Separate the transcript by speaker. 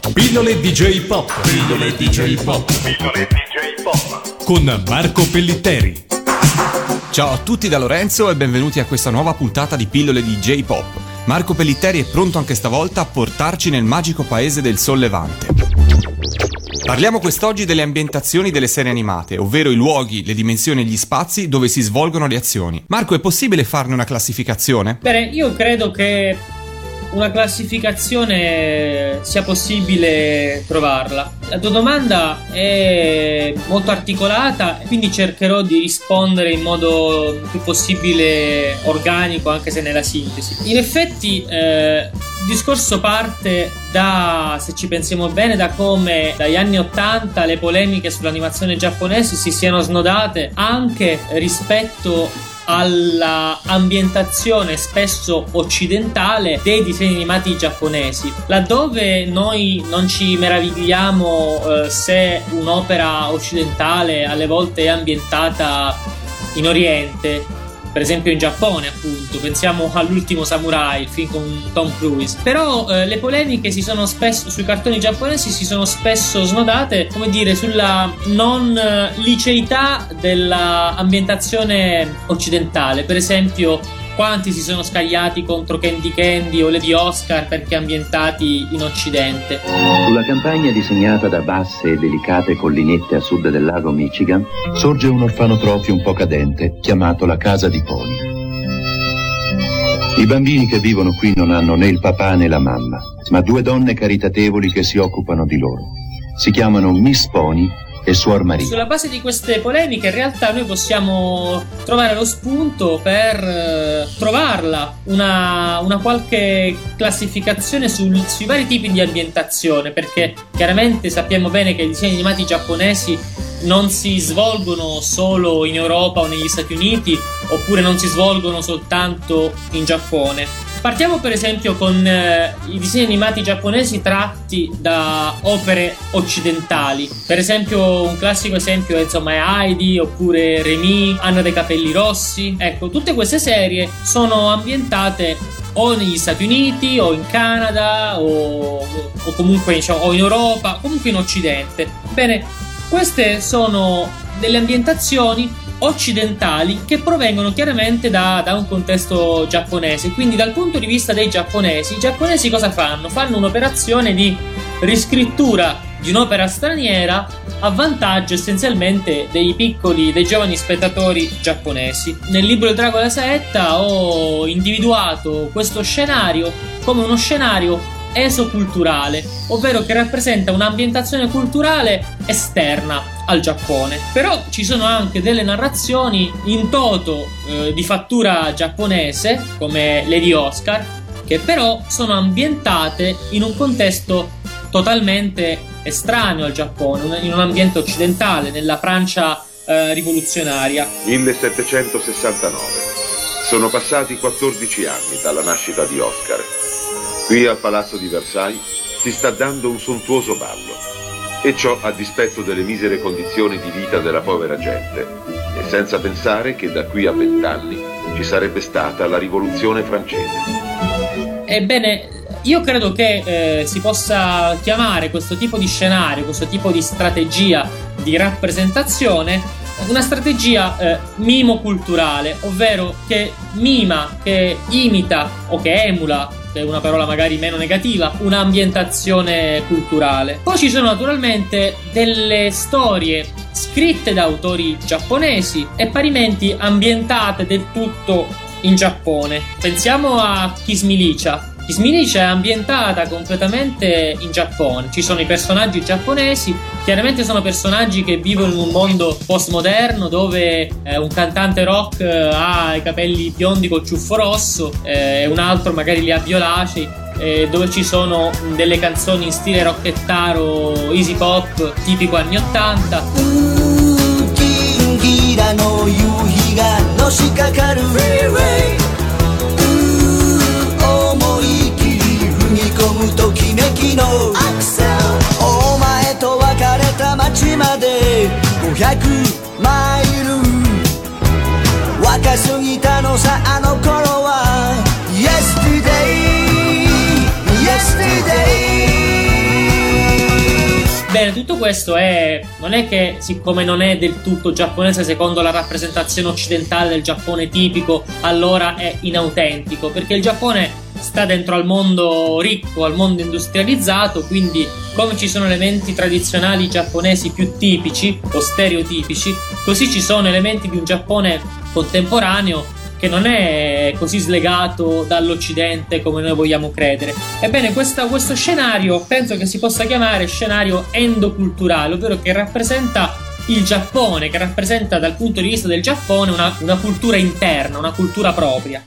Speaker 1: Pillole DJ Pop. Pillole DJ Pop. Pillole DJ Pop. Con Marco Pellitteri.
Speaker 2: Ciao a tutti da Lorenzo e benvenuti a questa nuova puntata di Pillole DJ Pop. Marco Pellitteri è pronto anche stavolta a portarci nel magico paese del Sol Levante. Parliamo quest'oggi delle ambientazioni delle serie animate, ovvero i luoghi, le dimensioni e gli spazi dove si svolgono le azioni. Marco, è possibile farne una classificazione?
Speaker 3: Bene, io credo che una classificazione sia possibile trovarla. La tua domanda è molto articolata, quindi cercherò di rispondere in modo più possibile organico, anche se nella sintesi. In effetti, eh, il discorso parte da, se ci pensiamo bene, da come dagli anni 80 le polemiche sull'animazione giapponese si siano snodate anche rispetto alla ambientazione spesso occidentale dei disegni animati giapponesi, laddove noi non ci meravigliamo eh, se un'opera occidentale alle volte è ambientata in Oriente per esempio in Giappone appunto. Pensiamo all'ultimo samurai il film con Tom Cruise. Però eh, le polemiche si sono spesso sui cartoni giapponesi si sono spesso snodate come dire sulla non liceità dell'ambientazione occidentale. Per esempio quanti si sono scagliati contro Candy Candy o Lady Oscar perché ambientati in Occidente.
Speaker 4: Sulla campagna disegnata da basse e delicate collinette a sud del lago Michigan sorge un orfanotrofio un po' cadente chiamato la Casa di Pony. I bambini che vivono qui non hanno né il papà né la mamma, ma due donne caritatevoli che si occupano di loro. Si chiamano Miss Pony e Suor Maria.
Speaker 3: Sulla base di queste polemiche in realtà noi possiamo trovare lo spunto per eh, trovarla una, una, qualche classificazione sul, sui vari tipi di ambientazione perché chiaramente sappiamo bene che i disegni animati giapponesi non si svolgono solo in Europa o negli Stati Uniti oppure non si svolgono soltanto in Giappone Partiamo per esempio con eh, i disegni animati giapponesi tratti da opere occidentali. Per esempio, un classico esempio è, insomma, Heidi oppure Remy, Anna dei capelli rossi. Ecco, tutte queste serie sono ambientate o negli Stati Uniti o in Canada o, o comunque diciamo, o in Europa, comunque in Occidente. Bene, queste sono delle ambientazioni occidentali che provengono chiaramente da, da, un contesto giapponese. Quindi, dal punto di vista dei giapponesi, i giapponesi cosa fanno? Fanno un'operazione di riscrittura di un'opera straniera a vantaggio essenzialmente dei piccoli, dei giovani spettatori giapponesi. Nel libro Il drago della saetta ho individuato questo scenario come uno scenario esoculturale, ovvero che rappresenta un'ambientazione culturale esterna al Giappone. Però ci sono anche delle narrazioni in toto eh, di fattura giapponese, come Lady Oscar, che però sono ambientate in un contesto totalmente estraneo al Giappone, in un ambiente occidentale, nella Francia eh, rivoluzionaria.
Speaker 5: 1769. Sono passati 14 anni dalla nascita di Oscar Qui al Palazzo di Versailles si sta dando un sontuoso ballo e ciò a dispetto delle misere condizioni di vita della povera gente e senza pensare che da qui a vent'anni ci sarebbe stata la rivoluzione francese.
Speaker 3: Ebbene, io credo che eh, si possa chiamare questo tipo di scenario, questo tipo di strategia di rappresentazione una strategia eh, mimo-culturale, ovvero che mima, che imita o che emula una parola magari meno negativa, un'ambientazione culturale. Poi ci sono naturalmente delle storie scritte da autori giapponesi e parimenti ambientate del tutto in Giappone. Pensiamo a Kismilicia, Kismilice è ambientata completamente in Giappone. Ci sono i personaggi giapponesi, chiaramente sono personaggi che vivono in un mondo postmoderno dove eh, un cantante rock eh, ha i capelli biondi col ciuffo rosso eh, e un altro magari li ha violacei. Eh, dove ci sono delle canzoni in stile rockettaro, easy pop, tipico anni 80. Freeway 込むときめきのアクセルお前と別れた街まで500マイル若すぎたのさあの頃は Yesterday Yesterday Ebbene, tutto questo è. Non è che, siccome non è del tutto giapponese secondo la rappresentazione occidentale del Giappone tipico, allora è inautentico. Perché il Giappone sta dentro al mondo ricco, al mondo industrializzato, quindi come ci sono elementi tradizionali giapponesi più tipici o stereotipici, così ci sono elementi di un Giappone contemporaneo che non è così slegato dall'Occidente come noi vogliamo credere. Ebbene, questa, questo scenario penso che si possa chiamare scenario endoculturale, ovvero che rappresenta il Giappone, che rappresenta dal punto di vista del Giappone una, una cultura interna, una cultura propria.